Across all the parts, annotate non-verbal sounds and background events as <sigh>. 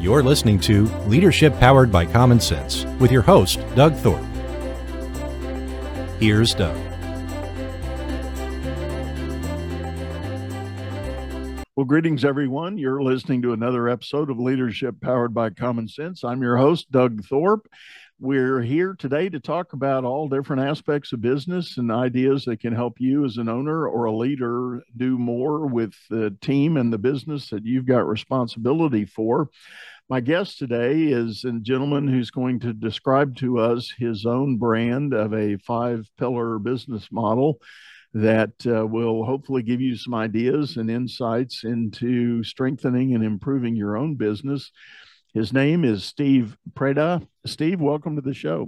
You're listening to Leadership Powered by Common Sense with your host, Doug Thorpe. Here's Doug. Well, greetings, everyone. You're listening to another episode of Leadership Powered by Common Sense. I'm your host, Doug Thorpe. We're here today to talk about all different aspects of business and ideas that can help you as an owner or a leader do more with the team and the business that you've got responsibility for. My guest today is a gentleman who's going to describe to us his own brand of a five pillar business model that uh, will hopefully give you some ideas and insights into strengthening and improving your own business. His name is Steve Preda. Steve, welcome to the show.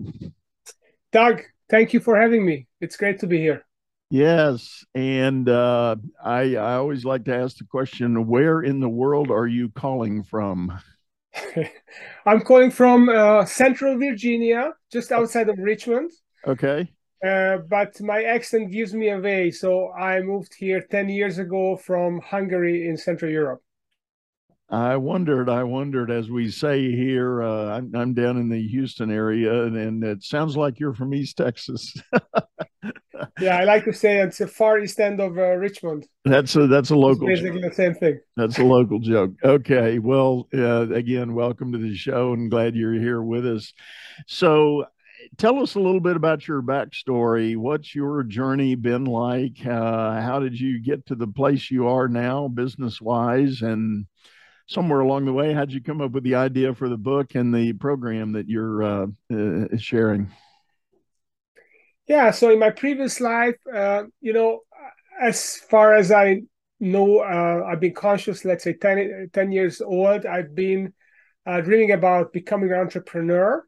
Doug, thank you for having me. It's great to be here. Yes, and uh, I I always like to ask the question: Where in the world are you calling from? <laughs> I'm calling from uh, Central Virginia, just outside of Richmond. Okay. Uh, but my accent gives me away, so I moved here ten years ago from Hungary in Central Europe. I wondered, I wondered, as we say here, uh, I'm, I'm, down in the Houston area, and, and, it sounds like you're from East Texas. <laughs> yeah, I like to say it's a far east end of uh, Richmond. That's a that's a local. It's basically joke. the same thing. That's a local joke. Okay, well, uh, again, welcome to the show, and glad you're here with us. So, tell us a little bit about your backstory. What's your journey been like? Uh, how did you get to the place you are now, business wise, and somewhere along the way, how'd you come up with the idea for the book and the program that you're uh, uh, sharing? Yeah, so in my previous life, uh, you know, as far as I know, uh, I've been conscious, let's say 10, 10 years old. I've been uh, dreaming about becoming an entrepreneur.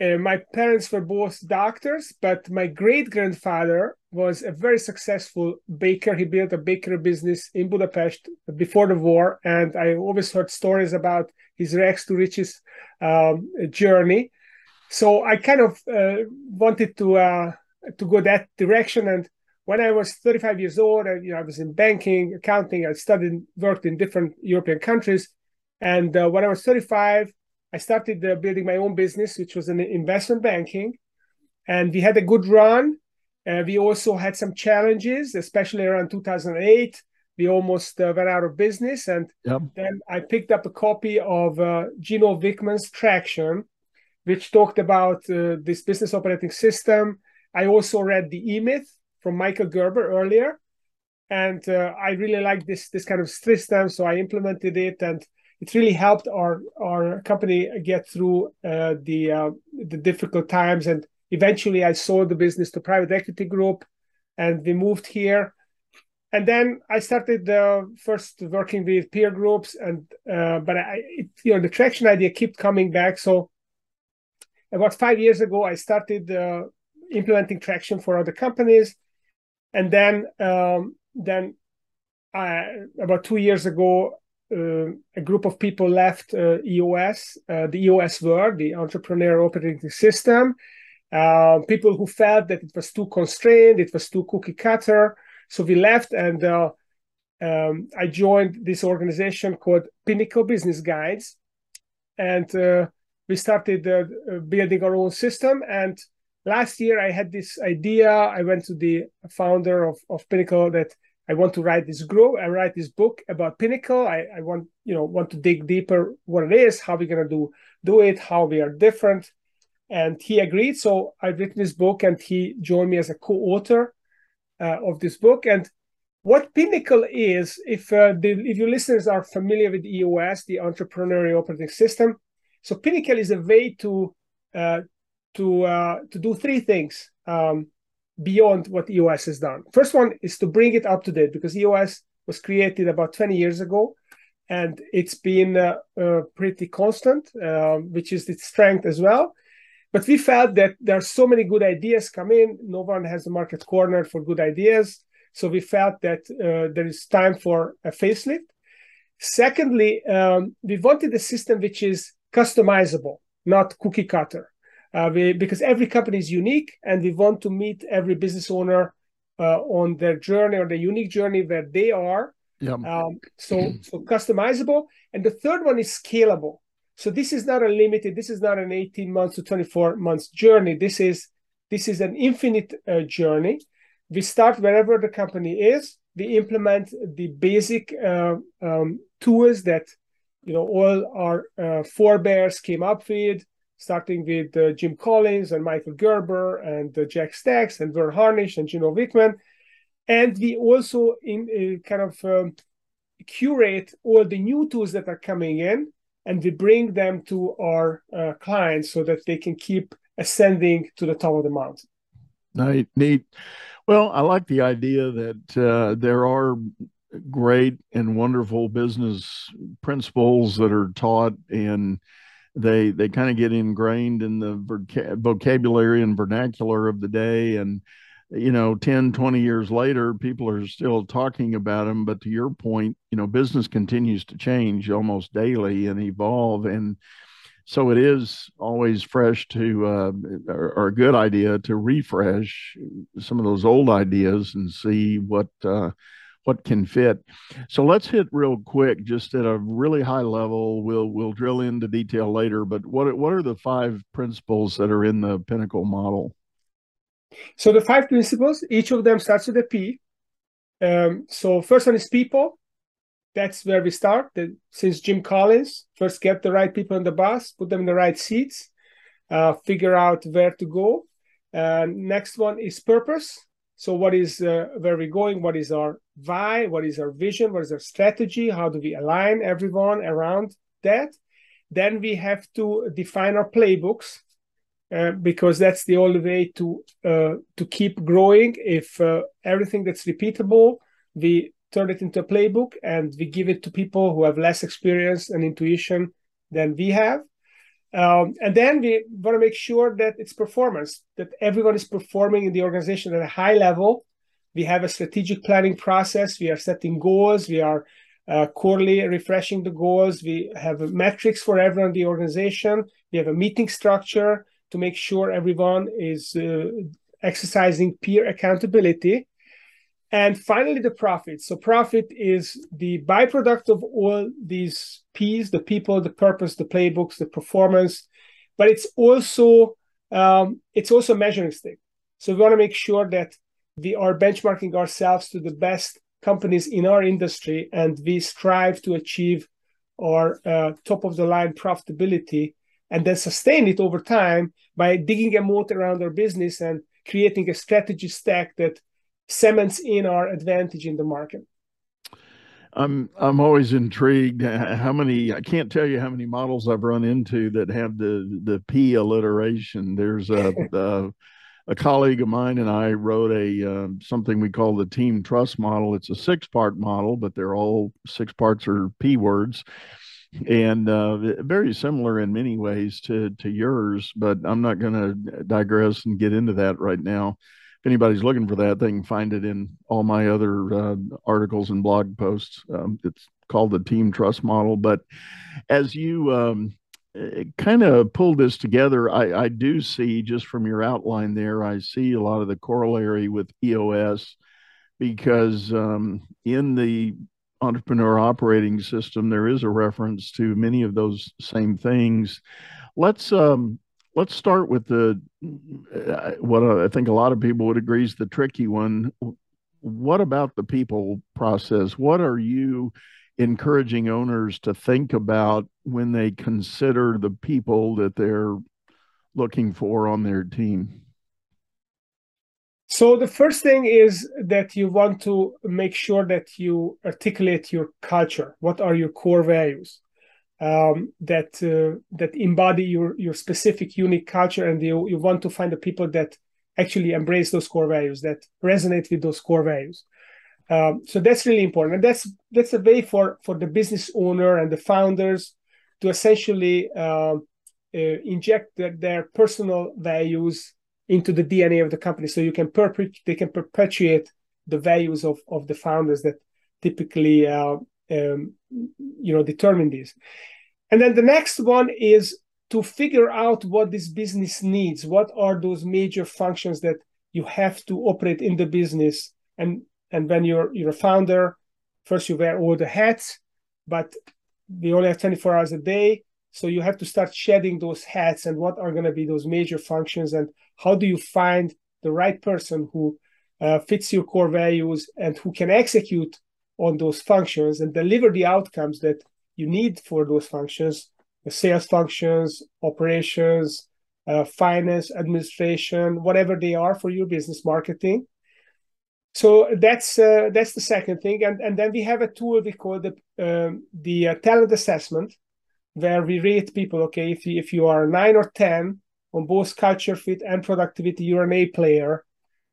My parents were both doctors, but my great grandfather was a very successful baker. He built a bakery business in Budapest before the war, and I always heard stories about his rags to riches um, journey. So I kind of uh, wanted to uh, to go that direction. And when I was 35 years old, I, you know, I was in banking, accounting. I studied, worked in different European countries, and uh, when I was 35, I started uh, building my own business, which was in investment banking, and we had a good run uh, we also had some challenges, especially around 2008. We almost uh, went out of business. And yep. then I picked up a copy of uh, Gino Wickman's Traction, which talked about uh, this business operating system. I also read The E Myth from Michael Gerber earlier. And uh, I really like this, this kind of system. So I implemented it and it really helped our, our company get through uh, the, the difficult times and Eventually, I sold the business to private equity group, and we moved here. And then I started uh, first working with peer groups, and uh, but I, it, you know, the traction idea kept coming back. So about five years ago, I started uh, implementing traction for other companies, and then um, then I, about two years ago, uh, a group of people left uh, EOS, uh, the EOS world, the Entrepreneur Operating System, uh, people who felt that it was too constrained, it was too cookie cutter. So we left and uh, um, I joined this organization called Pinnacle Business Guides. And uh, we started uh, uh, building our own system. And last year I had this idea. I went to the founder of, of Pinnacle that I want to write this group, I write this book about Pinnacle. I, I want, you know, want to dig deeper what it is, how we're gonna do do it, how we are different and he agreed. So I've written this book, and he joined me as a co-author uh, of this book. And what Pinnacle is, if uh, the, if your listeners are familiar with EOS, the Entrepreneurial Operating System, so Pinnacle is a way to uh, to uh, to do three things um, beyond what EOS has done. First one is to bring it up to date because EOS was created about 20 years ago and it's been uh, uh, pretty constant, uh, which is its strength as well. But we felt that there are so many good ideas come in. No one has a market corner for good ideas. So we felt that uh, there is time for a facelift. Secondly, um, we wanted a system which is customizable, not cookie cutter, uh, we, because every company is unique and we want to meet every business owner uh, on their journey or the unique journey where they are. Um, so, so customizable. And the third one is scalable. So this is not a limited This is not an 18 months to 24 months journey. This is this is an infinite uh, journey. We start wherever the company is. We implement the basic uh, um, tools that you know all our uh, forebears came up with, starting with uh, Jim Collins and Michael Gerber and uh, Jack Stack and Verne Harnish and Gino Wickman, and we also in uh, kind of um, curate all the new tools that are coming in and we bring them to our uh, clients so that they can keep ascending to the top of the mountain. Neat, neat. Well, I like the idea that uh, there are great and wonderful business principles that are taught and they they kind of get ingrained in the vocabulary and vernacular of the day and you know 10 20 years later people are still talking about them but to your point you know business continues to change almost daily and evolve and so it is always fresh to uh, or, or, a good idea to refresh some of those old ideas and see what uh, what can fit so let's hit real quick just at a really high level we'll we'll drill into detail later but what what are the five principles that are in the pinnacle model so the five principles, each of them starts with a P. Um, so first one is people. That's where we start. The, since Jim Collins, first get the right people on the bus, put them in the right seats, uh, figure out where to go. Uh, next one is purpose. So what is uh, where we're going? What is our why? What is our vision? What is our strategy? How do we align everyone around that? Then we have to define our playbooks uh, because that's the only way to uh, to keep growing. If uh, everything that's repeatable, we turn it into a playbook and we give it to people who have less experience and intuition than we have. Um, and then we want to make sure that it's performance, that everyone is performing in the organization at a high level. We have a strategic planning process. We are setting goals. We are uh, quarterly refreshing the goals. We have metrics for everyone in the organization. We have a meeting structure to make sure everyone is uh, exercising peer accountability. And finally, the profit. So, profit is the byproduct of all these P's the people, the purpose, the playbooks, the performance, but it's also um, it's also a measuring stick. So we want to make sure that we are benchmarking ourselves to the best companies in our industry, and we strive to achieve our uh, top of the line profitability and then sustain it over time by digging a moat around our business and creating a strategy stack that cements in our advantage in the market. I'm I'm always intrigued how many I can't tell you how many models I've run into that have the the P alliteration. There's a <laughs> a, a colleague of mine and I wrote a uh, something we call the team trust model. It's a six part model, but they're all six parts are P words and uh, very similar in many ways to to yours. But I'm not going to digress and get into that right now. If anybody's looking for that, they can find it in all my other uh, articles and blog posts. Um, it's called the Team Trust Model. But as you um, kind of pull this together, I, I do see just from your outline there, I see a lot of the corollary with EOS because um, in the entrepreneur operating system, there is a reference to many of those same things. Let's um, let's start with the uh, what I think a lot of people would agree is the tricky one. What about the people process? What are you encouraging owners to think about when they consider the people that they're looking for on their team? So the first thing is that you want to make sure that you articulate your culture. What are your core values um, that uh, that embody your your specific unique culture, and you you want to find the people that actually embrace those core values that resonate with those core values. Um, so that's really important, and that's that's a way for for the business owner and the founders to essentially uh, uh, inject their, their personal values into the DNA of the company. So you can perpetuate they can perpetuate the values of of the founders that typically uh, um, you know determine these. And then the next one is to figure out what this business needs. What are those major functions that you have to operate in the business? And and when you're you're a founder, first you wear all the hats, but we only have 24 hours a day. So you have to start shedding those hats and what are going to be those major functions and how do you find the right person who uh, fits your core values and who can execute on those functions and deliver the outcomes that you need for those functions the sales functions operations uh, finance administration whatever they are for your business marketing so that's uh, that's the second thing. And, and then we have a tool we call the um, the uh, talent assessment where we rate people okay if you, if you are 9 or 10 on both culture fit and productivity you're an a player.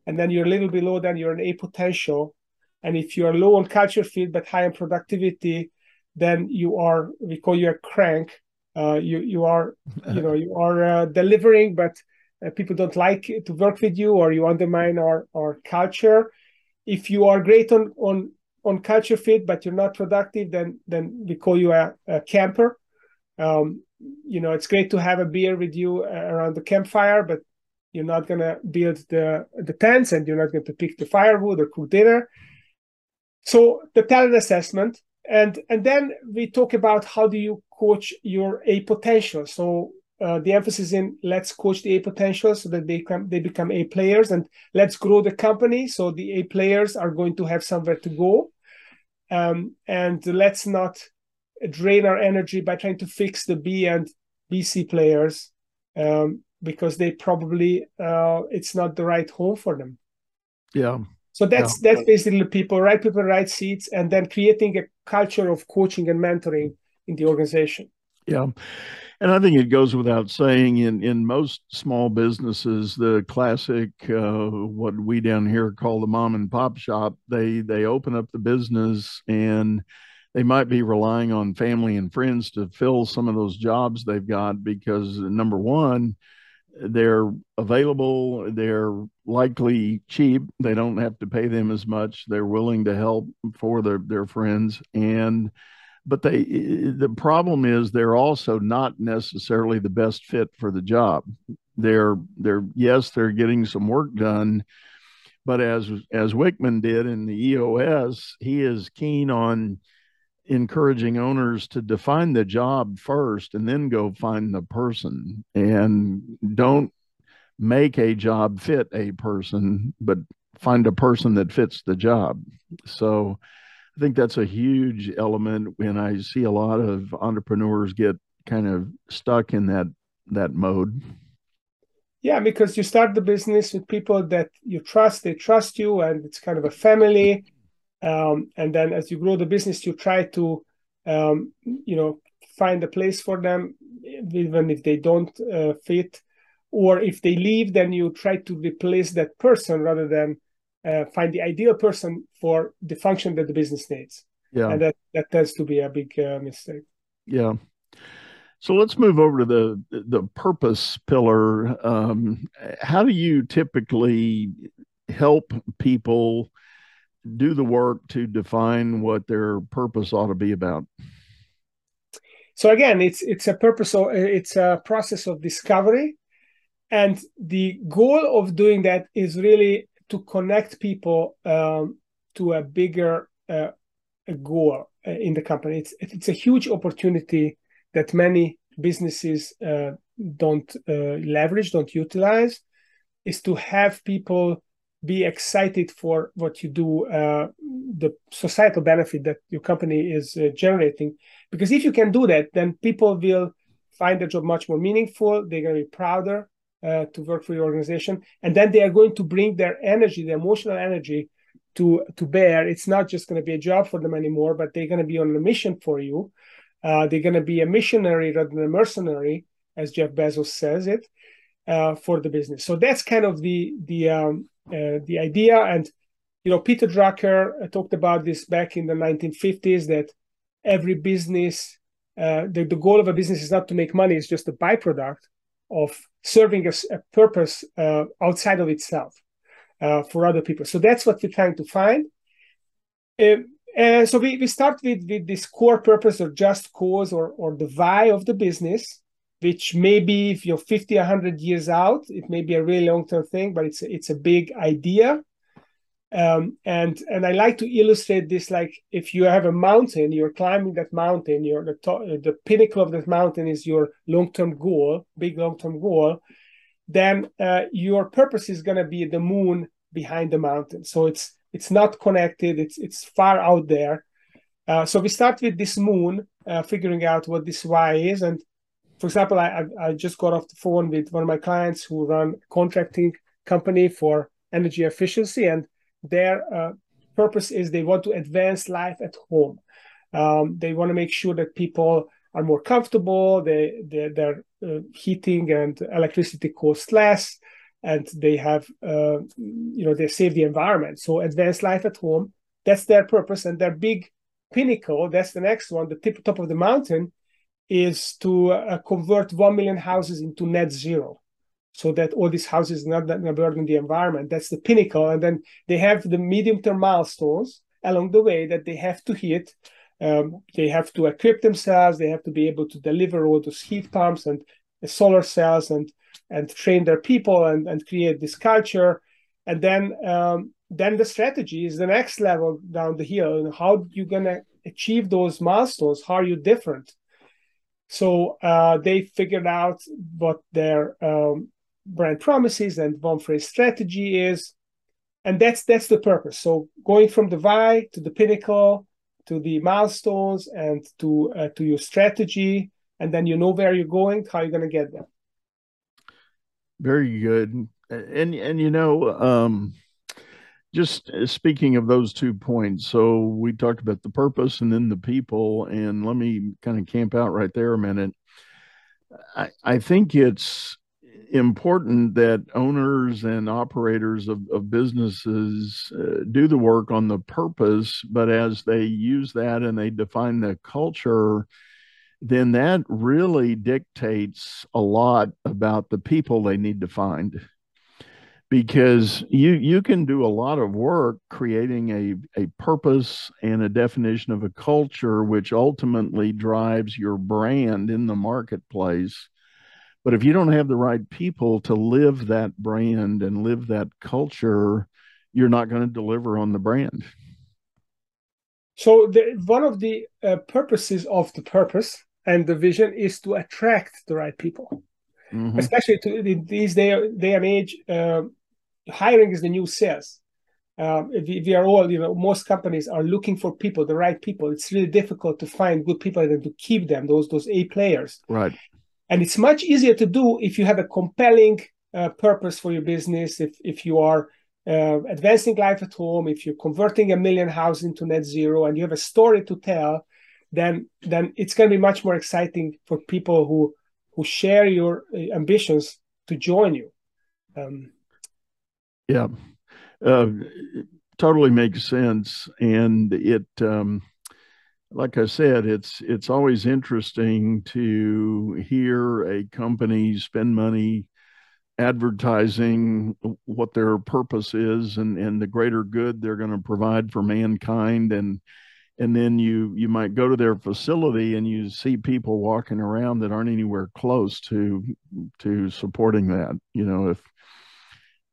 And then you're a little below then you're an a potential. And if you are low on culture fit but high on productivity then you are we call you a crank. Uh, you you are you know you are uh, delivering but uh, people don't like to work with you or you undermine our our culture if you are great on on on culture fit but you're not productive then then we call you a, a camper. Um, you know it's great to have a beer with you uh, around the campfire but you're not going to build the the tents and you're not going to pick the firewood or cook dinner. So the talent assessment and and then we talk about how do you coach your a potential. So uh, the emphasis in let's coach the a potential so that they come they become a players and let's grow the company so the a players are going to have somewhere to go. Um, and let's not drain our energy by trying to fix the b and bc players um, because they probably uh, it's not the right home for them. Yeah. So that's yeah. that's basically people right people right seats and then creating a culture of coaching and mentoring in the organization yeah and I think it goes without saying in, in most small businesses, the classic, uh, what we down here call the mom and pop shop, they, they open up the business and they might be relying on family and friends to fill some of those jobs they've got because number one, they're available, they're likely cheap, they don't have to pay them as much, they're willing to help for their, their friends. And but they the problem is they're also not necessarily the best fit for the job. They're they're yes they're getting some work done but as as wickman did in the eos he is keen on encouraging owners to define the job first and then go find the person. And don't make a job fit a person but find a person that fits the job. So I think that's a huge element when I see a lot of entrepreneurs get kind of stuck in that that mode. Yeah, because you start the business with people that you trust, they trust you, and it's kind of a family. Um, and then as you grow the business, you try to, um, you know, find a place for them, even if they don't uh, fit, or if they leave, then you try to replace that person rather than uh, find the ideal person for the function that the business needs. Yeah, and that that tends to be a big uh, mistake. Yeah. So let's move over to the the purpose pillar. Um, how do you typically help people do the work to define what their purpose ought to be about? So again, it's it's a purpose. It's a process of discovery, and the goal of doing that is really to connect people um, to a bigger uh, a goal uh, in the company. It's it's a huge opportunity that many businesses uh, don't uh, leverage, don't utilize, is to have people be excited for what you do, uh, the societal benefit that your company is uh, generating. Because if you can do that, then people will find the job much more meaningful. They're going to be prouder uh, to work for your organization. And then they are going to bring their energy their emotional energy to to bear. It's not just going to be a job for them anymore but they're going to be on a mission for you. Uh, they're going to be a missionary rather than a mercenary as jeff bezos says it uh, for the business. So that's kind of the the um, uh, the idea. And you know peter drucker uh, talked about this back in the 1950s that every business uh, the, the goal of a business is not to make money it's just a byproduct of serving a, a purpose uh, outside of itself uh, for other people. So that's what we're trying to find. And so we, we start with, with this core purpose or just cause or, or the why of the business, which maybe if you're 50, 100 years out, it may be a really long term thing, but it's, it's a big idea. Um, and and I like to illustrate this like if you have a mountain, you're climbing that mountain, you're the top, the pinnacle of that mountain is your long-term goal, big long-term goal. Then uh, your purpose is going to be the moon behind the mountain. So it's it's not connected. It's it's far out there. Uh, so we start with this moon, uh, figuring out what this why is. And for example, I, I just got off the phone with one of my clients who run contracting company for energy efficiency, and their uh, purpose is they want to advance life at home. Um, they want to make sure that people are more comfortable. They, they their uh, heating and electricity cost less, and they have uh, you know they save the environment. So advanced life at home. That's their purpose, and their big pinnacle. That's the next one. The tip top of the mountain is to uh, convert one million houses into net zero so that all these houses not that burden the environment. That's the pinnacle. And then they have the medium term milestones along the way that they have to hit. Um, they have to equip themselves. They have to be able to deliver all those heat pumps and solar cells and and train their people and, and create this culture. And then um, then the strategy is the next level down the hill. And how you gonna achieve those milestones? How are you different? So uh, they figured out what their um, brand promises and phrase strategy is and that's that's the purpose. So going from the why to the pinnacle to the milestones and to uh, to your strategy and then you know where you're going how you're going to get there. Very good. And and you know um just speaking of those two points so we talked about the purpose and then the people and let me kind of camp out right there a minute. I i think it's important that owners and operators of, of businesses uh, do the work on the purpose, but as they use that and they define the culture, then that really dictates a lot about the people they need to find. Because you you can do a lot of work creating a, a purpose and a definition of a culture, which ultimately drives your brand in the marketplace but if you don't have the right people to live that brand and live that culture, you're not going to deliver on the brand. So the, one of the uh, purposes of the purpose and the vision is to attract the right people, mm-hmm. especially to in these day day and age. Uh, hiring is the new sales. Um, we, we, are all, you know, most companies are looking for people, the right people. It's really difficult to find good people and to keep them, those those A players. Right. And it's much easier to do if you have a compelling uh, purpose for your business, if, if you are uh, advancing life at home, if you're converting a million houses into net zero and you have a story to tell, then then it's going to be much more exciting for people who who share your uh, ambitions to join you. Um, yeah, uh, totally makes sense, and it um, like I said, it's it's always interesting to hear a company spend money advertising what their purpose is and and the greater good they're going to provide for mankind. And and then you you might go to their facility and you see people walking around that aren't anywhere close to to supporting that. You know if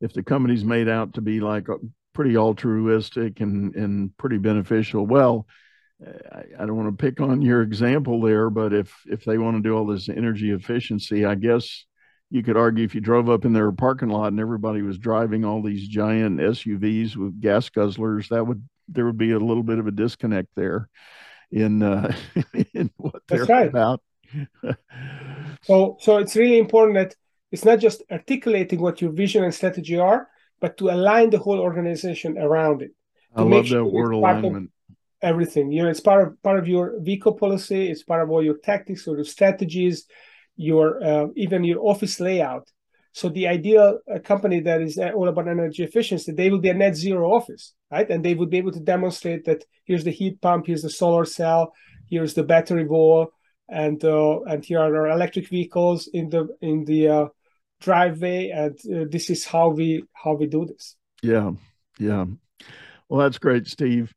if the company's made out to be like uh, pretty altruistic and and pretty beneficial well I, I don't want to pick on your example there, but if if they want to do all this energy efficiency, I guess you could argue if you drove up in their parking lot and everybody was driving all these giant SUVs with gas guzzlers, that would there would be a little bit of a disconnect there in uh, <laughs> in what they're right. about. <laughs> so so it's really important that it's not just articulating what your vision and strategy are, but to align the whole organization around it. I love that word alignment everything. You know, it's part of part of your vehicle policy. It's part of all your tactics or your strategies, your uh, even your office layout. So the ideal uh, company that is all about energy efficiency, they will be a net zero office, right? And they would be able to demonstrate that here's the heat pump, here's the solar cell, here's the battery wall, and uh, and here are our electric vehicles in the in the uh, driveway, and uh, this is how we how we do this. Yeah, yeah. Well, that's great, Steve.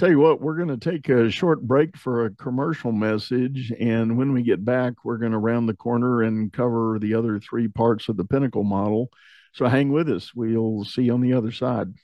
Tell you what, we're going to take a short break for a commercial message. And when we get back, we're going to round the corner and cover the other three parts of the Pinnacle model. So hang with us. We'll see you on the other side.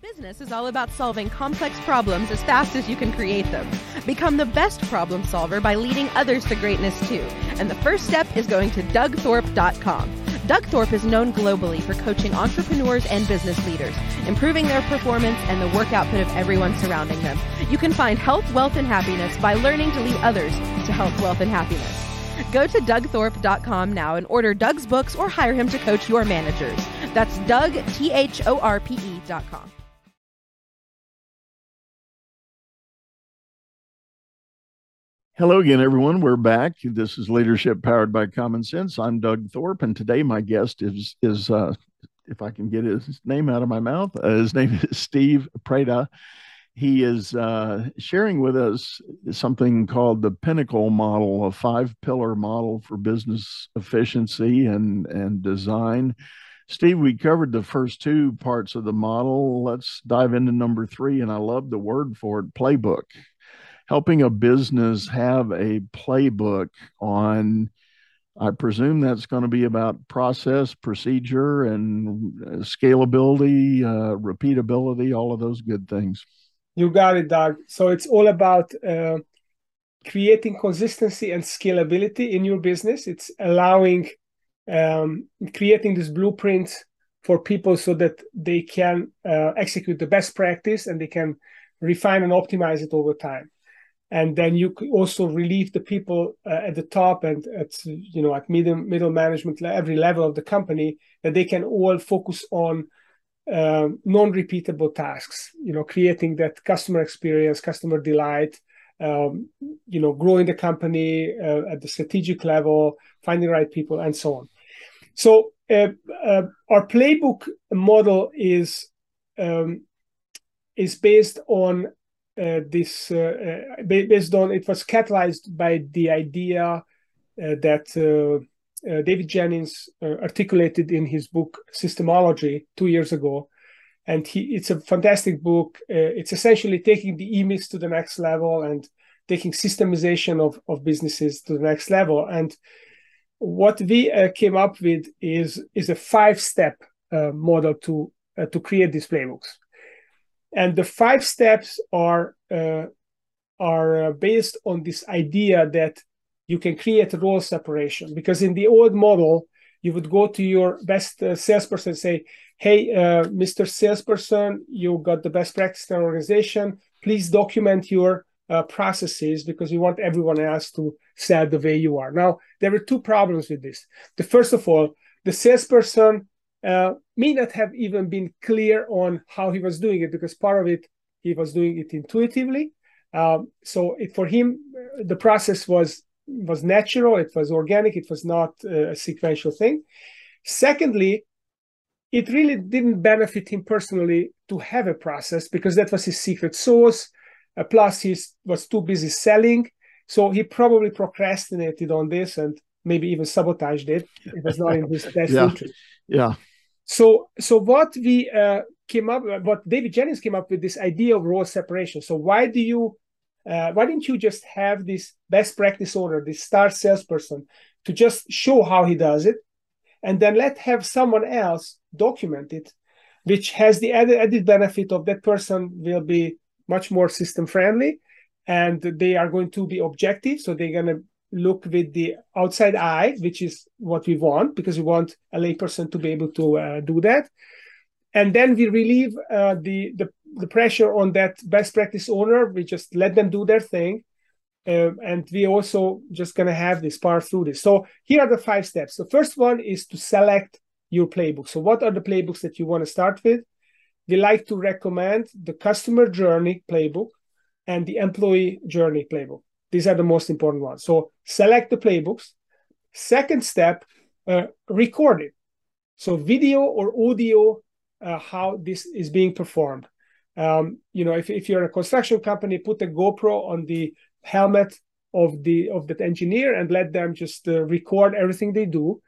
Business is all about solving complex problems as fast as you can create them. Become the best problem solver by leading others to greatness too. And the first step is going to dougthorpe.com. Doug Thorpe is known globally for coaching entrepreneurs and business leaders, improving their performance and the work output of everyone surrounding them. You can find health, wealth, and happiness by learning to lead others to health, wealth, and happiness. Go to dougthorpe.com now and order Doug's books or hire him to coach your managers. That's Doug, T H O R P E.com. Hello again, everyone. We're back. This is Leadership Powered by Common Sense. I'm Doug Thorpe, and today my guest is is uh, if I can get his name out of my mouth, uh, his name is Steve Preda. He is uh, sharing with us something called the Pinnacle Model, a five pillar model for business efficiency and and design. Steve, we covered the first two parts of the model. Let's dive into number three, and I love the word for it, playbook helping a business have a playbook on I presume that's going to be about process, procedure, and uh, scalability, uh, repeatability, all of those good things. You got it, Doug. So it's all about uh, creating consistency and scalability in your business. It's allowing um, creating this blueprint for people so that they can uh, execute the best practice and they can refine and optimize it over time and then you also relieve the people uh, at the top and at you know at middle middle management every level of the company that they can all focus on uh, non-repeatable tasks you know creating that customer experience customer delight um, you know growing the company uh, at the strategic level finding the right people and so on. So uh, uh, our playbook model is um, is based on this uh, uh, based on it was catalyzed by the idea that David Jenyns articulated in his book Systemology two years ago, and he it's a fantastic book. it's essentially taking the EMIS to the next level and taking systemization of, of businesses to the next level. And what we uh, came up with is is a five step uh, model to uh, to create these playbooks and the five steps are uh, are uh, based on this idea that you can create role separation. Because in the old model you would go to your best uh, salesperson and say hey uh, mr salesperson you got the best practice in our organization. Please document your uh, processes because we want everyone else to sell the way you are. Now there are two problems with this. The first of all the salesperson uh, may not have even been clear on how he was doing it because part of it he was doing it intuitively. Um, so it, for him, the process was was natural. It was organic. It was not uh, a sequential thing. Secondly, it really didn't benefit him personally to have a process because that was his secret sauce. Uh, plus, he was too busy selling, so he probably procrastinated on this and maybe even sabotaged it. It was not in his best <laughs> yeah. interest. Yeah. So, so what we uh, came up, what David Jenyns came up with this idea of role separation. So, why do you, uh, why didn't you just have this best practice owner, this star salesperson, to just show how he does it, and then let have someone else document it, which has the added, added benefit of that person will be much more system friendly, and they are going to be objective, so they're going to look with the outside eye, which is what we want because we want a layperson to be able to uh, do that. And then we relieve uh, the, the, the pressure on that best practice owner. We just let them do their thing, uh, and we also just gonna have this power through this. So here are the five steps. The first one is to select your playbook. So what are the playbooks that you want to start with? We like to recommend the customer journey playbook and the employee journey playbook. These are the most important ones. So select the playbooks. Second step, uh, record it. So video or audio, uh, how this is being performed. Um, you know, if, if you're a construction company, put a GoPro on the helmet of the of that engineer and let them just uh, record everything they do.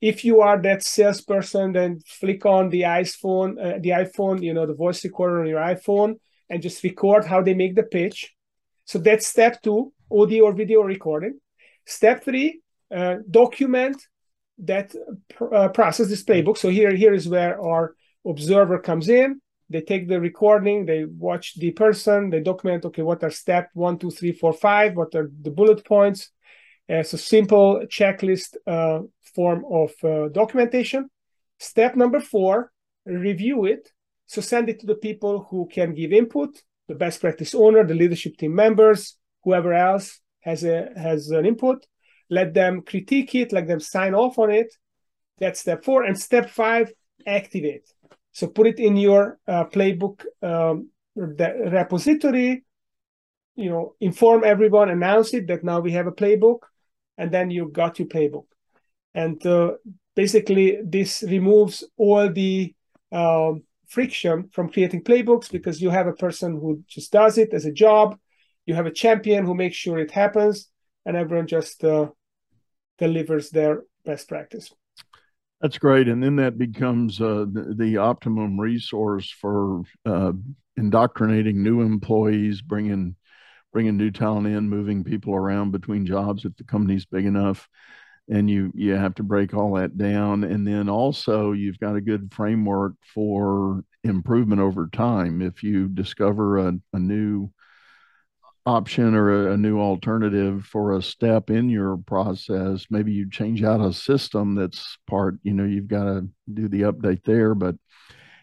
If you are that salesperson, then flick on the iPhone, uh, the iPhone, you know, the voice recorder on your iPhone, and just record how they make the pitch. So that's step two audio or video recording. Step three, uh, document that pr- uh, process this playbook. So here, here is where our observer comes in. they take the recording, they watch the person, they document, okay, what are step one, two, three, four, five, what are the bullet points. It's a simple checklist uh, form of uh, documentation. Step number four, review it. So send it to the people who can give input, the best practice owner, the leadership team members, whoever else has a has an input. Let them critique it, let them sign off on it. That's step four. And step five, activate. So put it in your uh, playbook um, repository. You know, inform everyone, announce it that now we have a playbook, and then you got your playbook. And uh, basically, this removes all the um, friction from creating playbooks because you have a person who just does it as a job. You have a champion who makes sure it happens, and everyone just uh, delivers their best practice. That's great, and then that becomes uh, the, the, optimum resource for uh, indoctrinating new employees, bringing bringing new talent in, moving people around between jobs if the company's big enough, and you you have to break all that down, and then also you've got a good framework for improvement over time. If you discover a, a new option or a, a, new alternative for a step in your process. Maybe you change out a system that's part you know you've got to do the update there but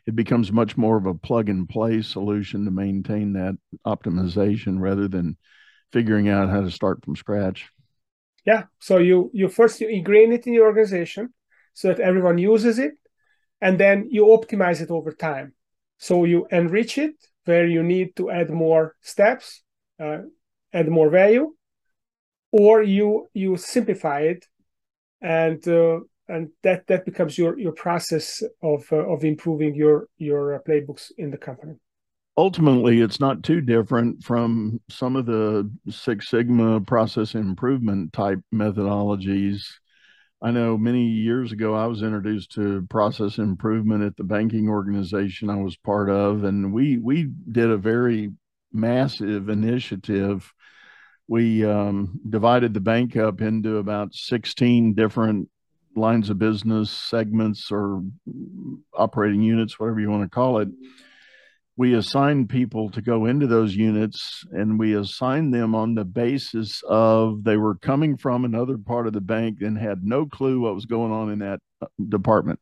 it becomes much more of a plug and play solution to maintain that optimization rather than figuring out how to start from scratch. Yeah so you you first you ingrain it in your organization so that everyone uses it and then you optimize it over time. So you enrich it where you need to add more steps add more value, or you you simplify it, and uh, and that that becomes your your process of uh, of improving your your uh, playbooks in the company. Ultimately, it's not too different from some of the Six Sigma process improvement type methodologies. I know many years ago I was introduced to process improvement at the banking organization I was part of, and we we did a very massive initiative. We um, divided the bank up into about 16 different lines of business segments or operating units, whatever you want to call it. We assigned people to go into those units and we assigned them on the basis of they were coming from another part of the bank and had no clue what was going on in that uh, department.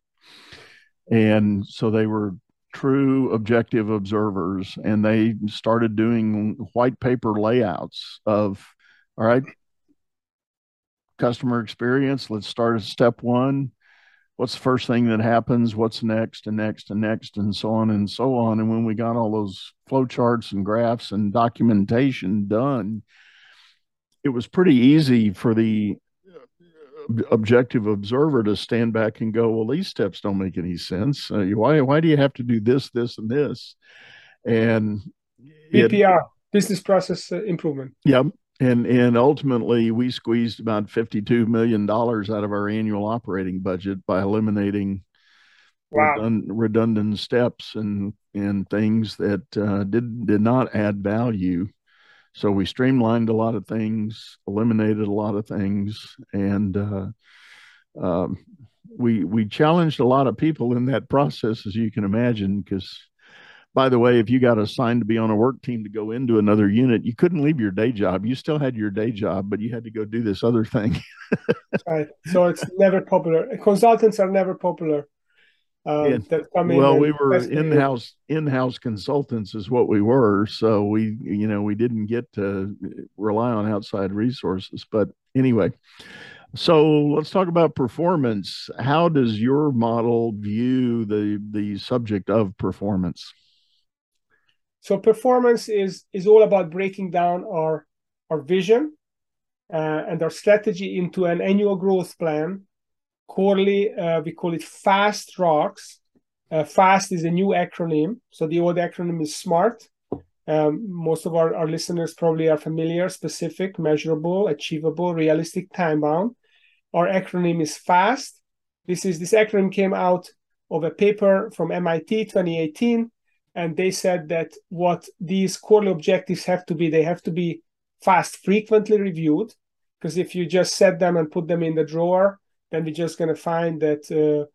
And so they were true objective observers and they started doing white paper layouts of all right customer experience let's start at step one. What's the first thing that happens? What's next? And next? And next? And so on and so on. And when we got all those flow charts and graphs and documentation done it was pretty easy for the objective observer to stand back and go, well, these steps don't make any sense. Uh, why why do you have to do this, this, and this? And BPR, it, business process uh, improvement. Yep. And and ultimately, we squeezed about fifty two million dollars out of our annual operating budget by eliminating wow. redund, redundant steps and and things that uh, did did not add value so we streamlined a lot of things, eliminated a lot of things, and uh, um, we we challenged a lot of people in that process, as you can imagine. Because, by the way, if you got assigned to be on a work team to go into another unit, you couldn't leave your day job. You still had your day job, but you had to go do this other thing. <laughs> right. So it's never popular. Consultants are never popular um, that come in. Well, we were in-house in-house consultants is what we were. So we, you know, we didn't get to rely on outside resources. But anyway, so let's talk about performance. How does your model view the the subject of performance? So performance is is all about breaking down our our vision uh, and our strategy into an annual growth plan quarterly, uh, we call it FAST rocks. Uh, FAST is a new acronym. So the old acronym is SMART. Um, most of our, our listeners probably are familiar, specific, measurable, achievable, realistic, time bound. Our acronym is FAST. This is this acronym came out of a paper from MIT 2018, and they said that what these quarterly objectives have to be, they have to be fast, frequently reviewed. Because if you just set them and put them in the drawer, then we're just going to find that uh,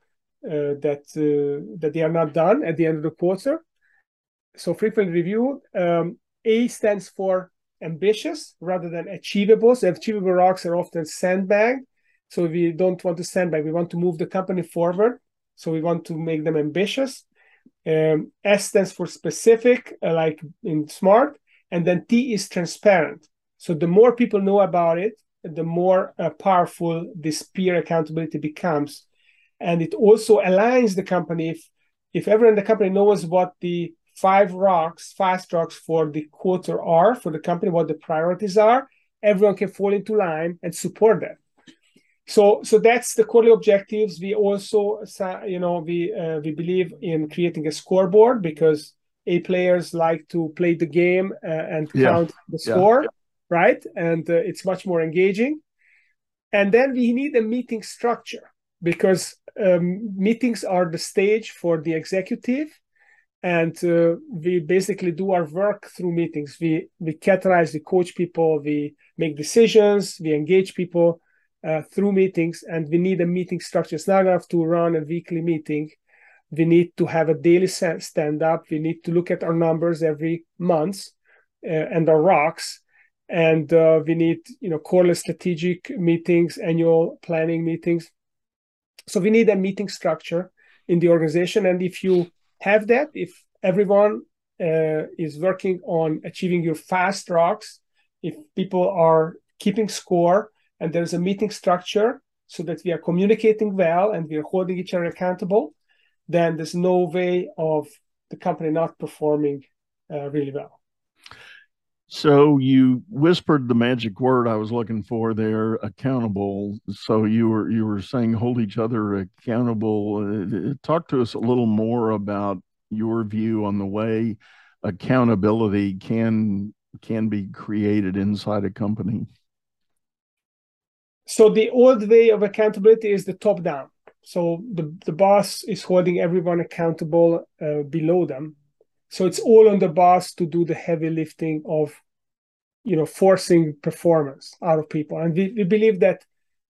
uh, that uh, that they are not done at the end of the quarter. so frequent review. Um, A stands for ambitious rather than achievable. So achievable rocks are often sandbagged. So we don't want to sandbag. We want to move the company forward. So we want to make them ambitious. Um, S stands for specific, uh, like in smart, and then T is transparent. So the more people know about it, the more uh, powerful this peer accountability becomes, and it also aligns the company. If if everyone in the company knows what the five rocks, fast rocks for the quarter are for the company, what the priorities are, everyone can fall into line and support that. So, so that's the quarterly objectives. We also, you know, we uh, we believe in creating a scoreboard because A players like to play the game uh, and yeah. count the score, yeah. Right? And uh, it's much more engaging. And then we need a meeting structure because um, meetings are the stage for the executive. And uh, we basically do our work through meetings. We we catalyze we coach people we make decisions we engage people uh, through meetings. And we need a meeting structure. It's not enough to run a weekly meeting. We need to have a daily stand up we need to look at our numbers every month uh, and our rocks and uh, we need you know quarterly strategic meetings annual planning meetings. So we need a meeting structure in the organization. And if you have that if everyone uh, is working on achieving your fast rocks if people are keeping score and there's a meeting structure so that we are communicating well and we are holding each other accountable then there's no way of the company not performing uh, really well so you whispered the magic word I was looking for there, accountable. So you were you were saying hold each other accountable. Uh, talk to us a little more about your view on the way accountability can can be created inside a company. So the old way of accountability is the top down. So the the boss is holding everyone accountable uh, below them so it's all on the boss to do the heavy lifting of you know forcing performance out of people. And we, we believe that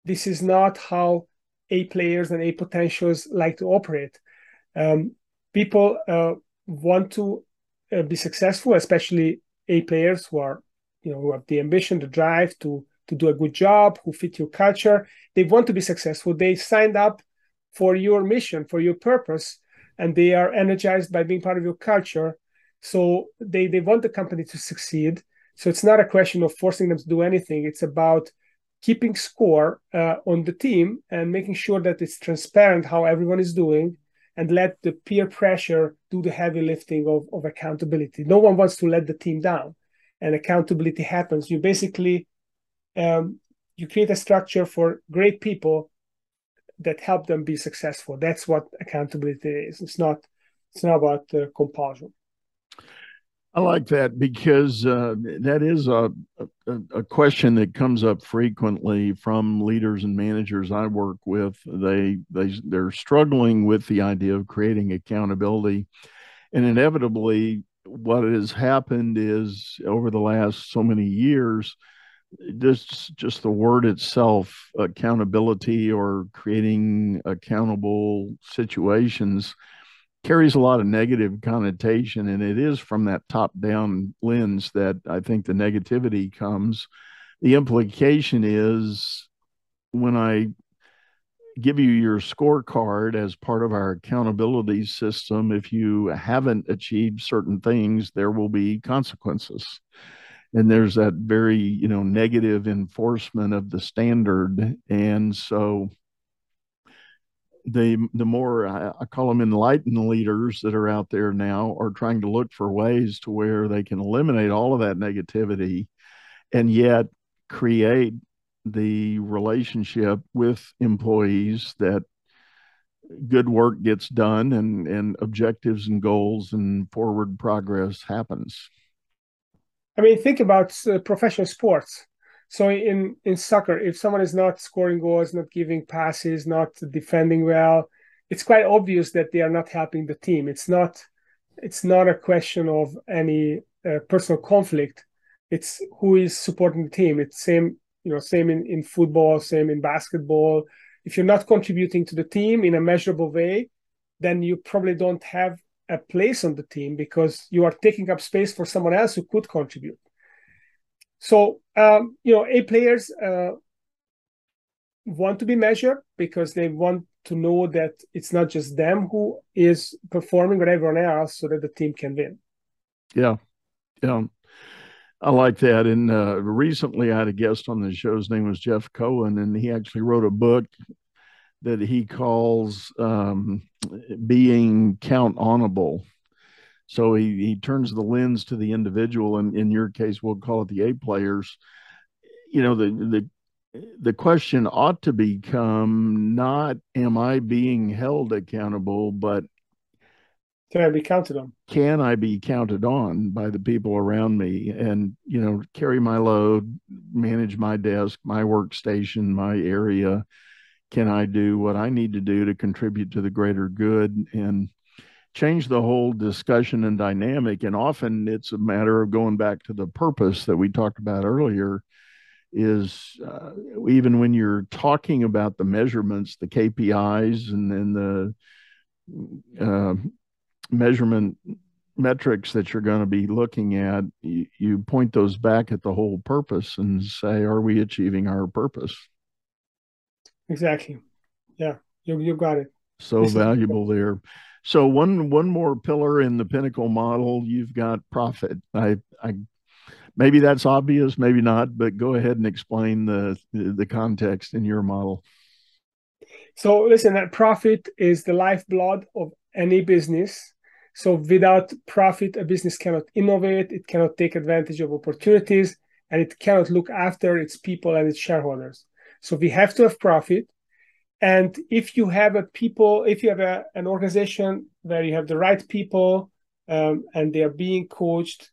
this is not how a players and a potentials like to operate. Um, people uh, want to uh, be successful especially a players who are you know who have the ambition the drive to to do a good job who fit your culture. They want to be successful. They signed up for your mission for your purpose and they are energized by being part of your culture. So they, they want the company to succeed. So it's not a question of forcing them to do anything. It's about keeping score uh, on the team and making sure that it's transparent how everyone is doing and let the peer pressure do the heavy lifting of, of accountability. No one wants to let the team down and accountability happens. You basically um, you create a structure for great people that help them be successful. That's what accountability is. It's not it's not about uh, compulsion. I like that because uh, that is a, a, a question that comes up frequently from leaders and managers I work with. They they they're struggling with the idea of creating accountability, and inevitably, what has happened is over the last so many years, just just the word itself accountability or creating accountable situations carries a lot of negative connotation and it is from that top down lens that i think the negativity comes. The implication is when i give you your scorecard as part of our accountability system if you haven't achieved certain things there will be consequences and there's that very you know negative enforcement of the standard. And so the the more I, I, call them enlightened leaders that are out there now are trying to look for ways to where they can eliminate all of that negativity and yet create the relationship with employees that good work gets done and and objectives and goals and forward progress happens I mean, think about uh, professional sports. So in in soccer, if someone is not scoring goals, not giving passes, not defending well, it's quite obvious that they are not helping the team. It's not it's not a question of any uh, personal conflict. It's who is supporting the team. It's same you know same in, in football, same in basketball. If you're not contributing to the team in a measurable way, then you probably don't have a place on the team because you are taking up space for someone else who could contribute. So, um, you know, A players uh, want to be measured because they want to know that it's not just them who is performing, but everyone else, so that the team can win. Yeah, yeah, I like that. And uh, recently, I had a guest on the show. His name was Jeff Cohen, and he actually wrote a book that he calls um, "Being Count Onable." So he he turns the lens to the individual, and in your case, we'll call it the A players. You know, the the the question ought to become not am I being held accountable, but can I be counted on? Can I be counted on by the people around me and, you know, carry my load, manage my desk, my workstation, my area? Can I do what I need to do to contribute to the greater good and change the whole discussion and dynamic? And often it's a matter of going back to the purpose that we talked about earlier is uh, even when you're talking about the measurements, the KPIs, and then the uh, measurement metrics that you're going to be looking at, you, you, point those back at the whole purpose and say, are we achieving our purpose? Exactly. Yeah, you, you got it. So valuable there. So one one more pillar in the pinnacle model, you've got profit. I I maybe that's obvious, maybe not, but go ahead and explain the the context in your model. So listen, that profit is the lifeblood of any business. So without profit, a business cannot innovate, it cannot take advantage of opportunities, and it cannot look after its people and its shareholders. So we have to have profit. And if you have a people, if you have a, an organization where you have the right people um, and they are being coached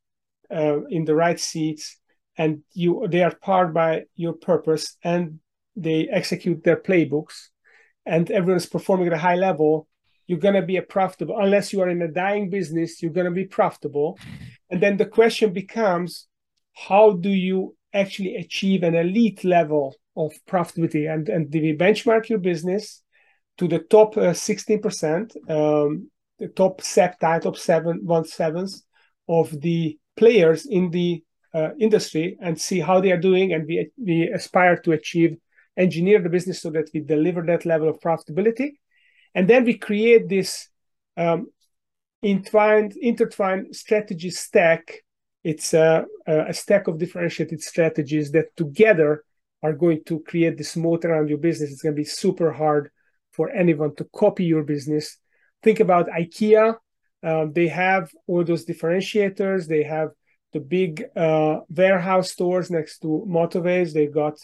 uh, in the right seats and you they are powered by your purpose and they execute their playbooks and everyone's performing at a high level you're going to be a profitable unless you are in a dying business you're going to be profitable and then the question becomes how do you actually achieve an elite level of profitability. And and we benchmark your business to the top uh, 16% um, the top septile top seven one sevens of the players in the uh, industry and see how they are doing. And we, we aspire to achieve engineer the business so that we deliver that level of profitability. And then we create this um, entwined intertwined strategy stack. It's a, a stack of differentiated strategies that together are going to create this moat around your business it's going to be super hard for anyone to copy your business think about ikea um, they have all those differentiators. They have the big uh, warehouse stores next to motorways. They got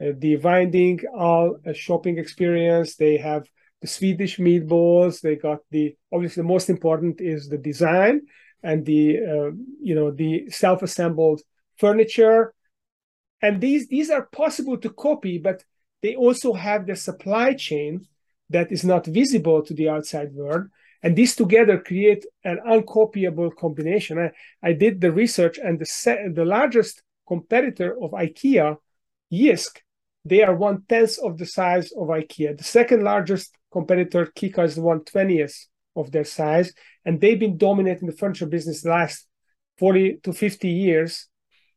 uh, the winding all uh, shopping experience. They have the Swedish meatballs. They got the obviously the most important is the design and the uh, you know the self-assembled furniture. And these these are possible to copy, but they also have the supply chain that is not visible to the outside world and these together create an uncopyable combination. I, I did the research, and the, se- the largest competitor of IKEA, Jysk, they are one tenth of the size of IKEA. The second largest competitor, Kika, is one twentieth of their size, and they've been dominating the furniture business the last 40 to 50 years.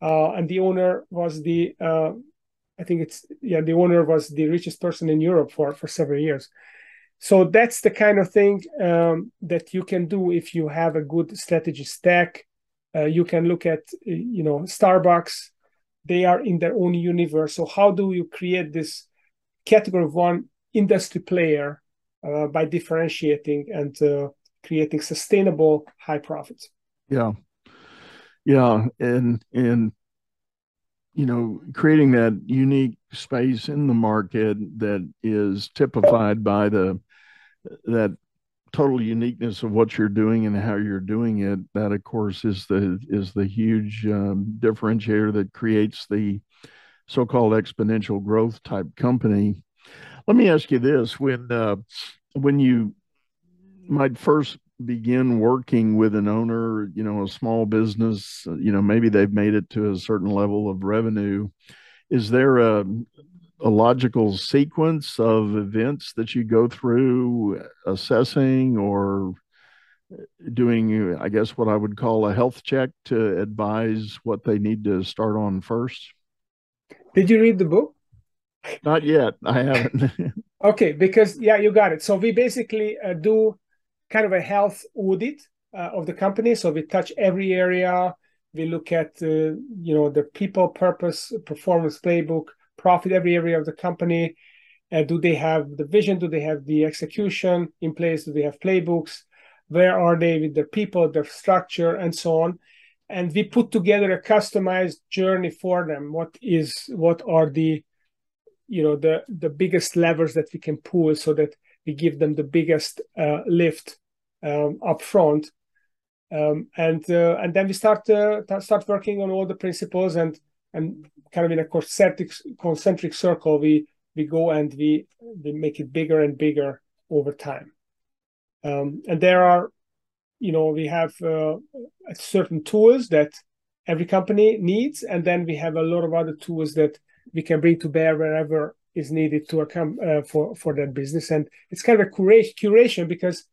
Uh, and the owner was the, uh, I think it's, yeah, the owner was the richest person in Europe for, for several years. So that's the kind of thing um, that you can do if you have a good strategy stack. Uh, you can look at you know starbucks. They are in their own universe. So how do you create this category one industry player uh, by differentiating and uh, creating sustainable high profits? Yeah yeah and and you know, creating that unique space in the market that is typified by the that total uniqueness of what you're doing and how you're doing it that of course is the is the huge um, differentiator that creates the so-called exponential growth type company. Let me ask you this. When uh, when you might first begin working with an owner you know a small business uh, you know maybe they've made it to a certain level of revenue is there a a logical sequence of events that you go through uh, assessing or uh, doing, I guess, what I would call a health check to advise what they need to start on first? Did you read the book? Not yet. I haven't. <laughs> okay, because yeah, you got it. So we basically uh, do kind of a health audit uh, of the company. So we touch every area. We look at uh, you know the people, purpose, performance playbook, profit, every area of the company. Uh, do they have the vision? Do they have the execution in place? Do they have playbooks? Where are they with their people, their structure, and so on? And we put together a customized journey for them. What is what are the you know the the biggest levers that we can pull so that we give them the biggest uh, lift um, up front. Um, and uh, and then we start uh, start working on all the principles and and kind of in a concentric concentric circle we we go and we we make it bigger and bigger over time. Um, and there are you know we have uh, certain tools that every company needs and then we have a lot of other tools that we can bring to bear wherever is needed to account uh, for for that business. And it's kind of a curation, because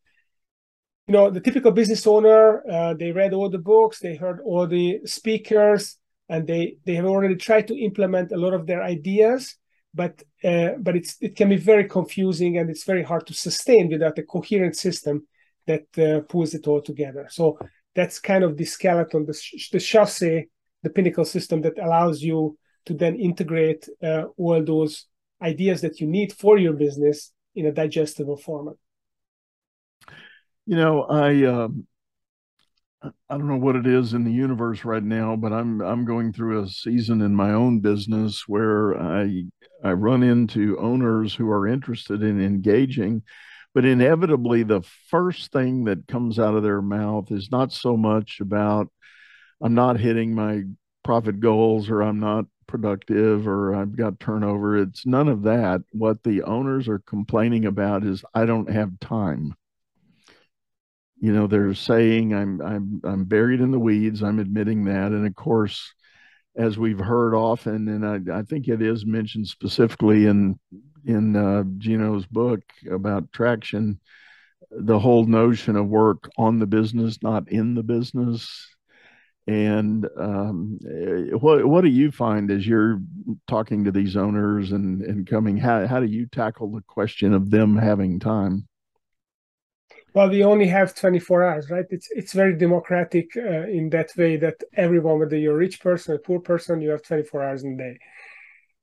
you know the typical business owner uh, they read all the books they heard all the speakers and they they have already tried to implement a lot of their ideas but uh, but it's it can be very confusing and it's very hard to sustain without a coherent system that uh, pulls it all together. So that's kind of the skeleton the, sh- the chassis the pinnacle system that allows you to then integrate uh, all those ideas that you need for your business in a digestible format? You know, I um, I don't know what it is in the universe right now, but I'm I'm going through a season in my own business where I I run into owners who are interested in engaging, but inevitably the first thing that comes out of their mouth is not so much about I'm not hitting my profit goals or I'm not productive or I've got turnover. It's none of that. What the owners are complaining about is I don't have time you know they're saying i'm i'm i'm buried in the weeds i'm admitting that and of course as we've heard often and i, I think it is mentioned specifically in in uh, gino's book about traction the whole notion of work on the business not in the business and um, what what do you find as you're talking to these owners and and coming how how do you tackle the question of them having time? Well we only have 24 hours right? It's it's very democratic uh, in that way that everyone whether you're a rich person a poor person you have 24 hours in a day.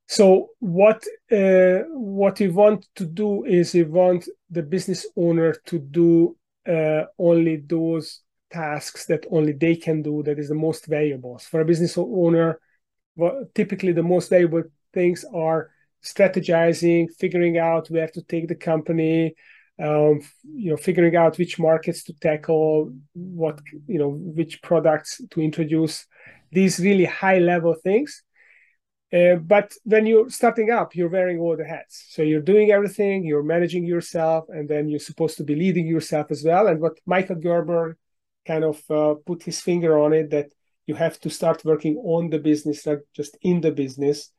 So what uh, what we want to do is we want the business owner to do uh, only those tasks that only they can do that is the most valuable for a business owner well, typically the most valuable things are strategizing figuring out where to take the company um, you know figuring out which markets to tackle what you know which products to introduce these really high level things. Uh, but when you're starting up you're wearing all the hats. So you're doing everything you're managing yourself and then you're supposed to be leading yourself as well. And what michael gerber kind of uh, put his finger on it that you have to start working on the business not just in the business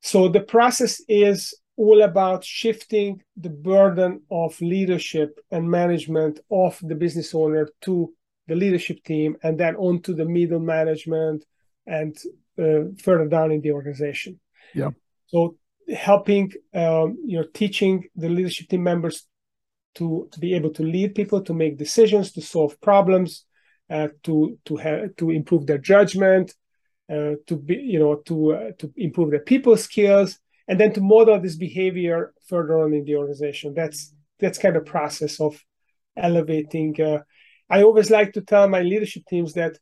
so the process is all about shifting the burden of leadership and management of the business owner to the leadership team and then on to the middle management and uh, further down in the organization. Yeah. So helping um, you know teaching the leadership team members to, be able to lead people to make decisions to solve problems uh, to to have to improve their judgment uh, to be you know to uh, to improve their people skills and then to model this behavior further on in the organization. That's that's kind of process of elevating. Uh, I always like to tell my leadership teams that,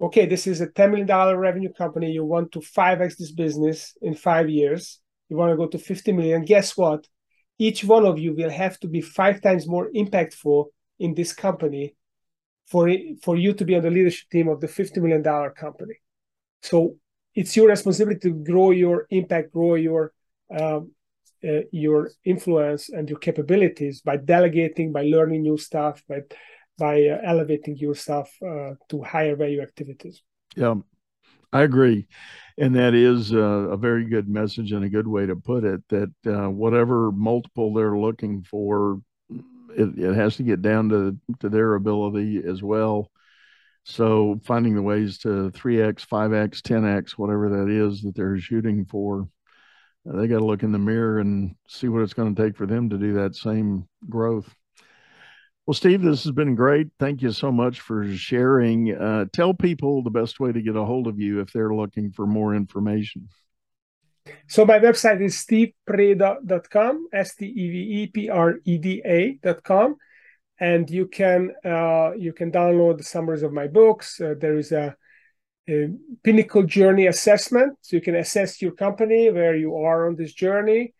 okay, this is a ten million dollar revenue company. You want to five x this business in five years. You want to go to fifty million. Guess what? Each one of you will have to be five times more impactful in this company for for you to be on the leadership team of the fifty million dollar company. So it's your responsibility to grow your impact, grow your um, uh, your influence and your capabilities by delegating, by learning new stuff, by by uh, elevating yourself uh, to higher value activities. Yeah, I agree, and that is a, a, very good message and a good way to put it. That uh, whatever multiple they're looking for, it, it has to get down to to their ability as well. So finding the ways to 3x, 5x, 10x, whatever that is that they're shooting for, they got to look in the mirror and see what it's going to take for them to do that same growth. Well, Steve, this has been great. Thank you so much for sharing. Uh, tell people the best way to get a hold of you if they're looking for more information. So my website is stevepreda.com, S-T-E-V-E-P-R-E-D-A.com. And you can uh, you can download the summaries of my books. Uh, there is a, a, pinnacle journey assessment, so you can assess your company where you are on this journey.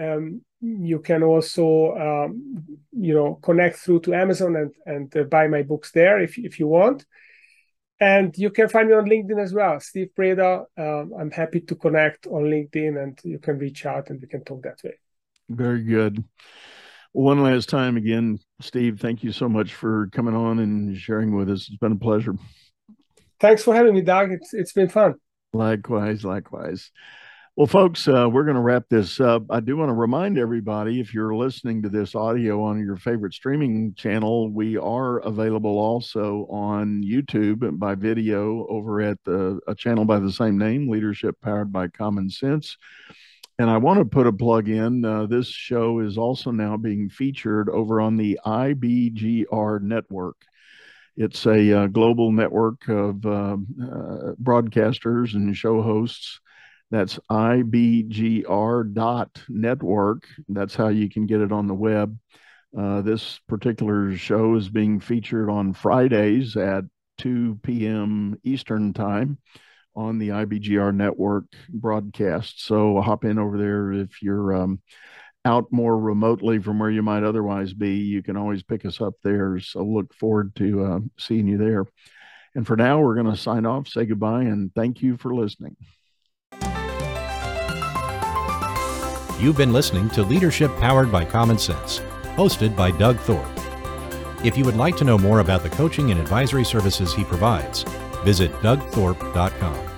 Um, you can also um, you know connect through to Amazon and and uh, buy my books there if if you want. And you can find me on LinkedIn as well, Steve Preda. Um, I'm happy to connect on LinkedIn and you can reach out and we can talk that way. Very good. One last time again, Steve, thank you so much for coming on and sharing with us. It's been a pleasure. Thanks for having me, Doug. It's it's been fun. Likewise, likewise. Well, folks, uh, we're going to wrap this up. I do want to remind everybody if you're listening to this audio on your favorite streaming channel, we are available also on YouTube by video over at the, a channel by the same name, Leadership Powered by Common Sense. And I want to put a plug in. Uh, this show is also now being featured over on the IBGR network. It's a uh, global network of uh, uh broadcasters and show hosts that's ibgr.network. That's how you can get it on the web. Uh, this particular show is being featured on Fridays at 2 p.m. Eastern Time on the IBGR network broadcast. So hop in over there if you're um, out more remotely from where you might otherwise be. You can always pick us up there. So look forward to uh, seeing you there. And for now, we're going to sign off, say goodbye, and thank you for listening. You've been listening to Leadership Powered by Common Sense, hosted by Doug Thorpe. If you would like to know more about the coaching and advisory services he provides, visit dougthorpe.com.